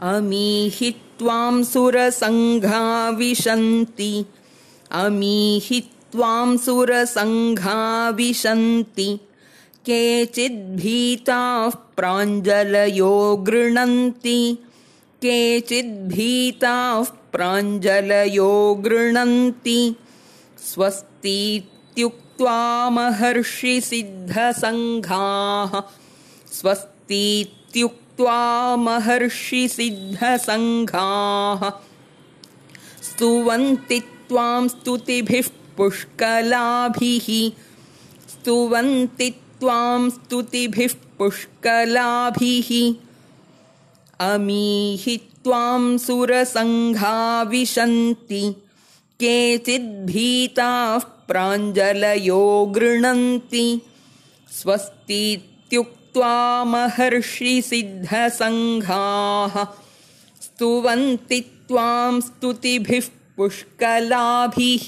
अमीहि त्वां सुरसङ्घा विशन्ति अमीहि त्वां सुरसङ्घा विशन्ति केचिद्भीताः प्राञ्जलयो गृह्णन्ति केचिद्भीताः प्राञ्जलयो गृह्णन्ति स्वस्तीत्युक्त्वा महर्षिसिद्धसङ्घाः। स्वस्तीत्युक्त्वा महर्षिसिद्धसङ्घाः त्वां पुष्कलाभिः। स्तुवन्ति त्वां स्तुतिभिः पुष्कलाभिः। अमीहि त्वां सुरसङ्घा विशन्ति केचिद्भीताः प्राञ्जलयो गृह्णन्ति स्वस्तीत्युक्त्वा महर्षिसिद्धसङ्घाः स्तुवन्ति त्वां स्तुतिभिः पुष्कलाभिः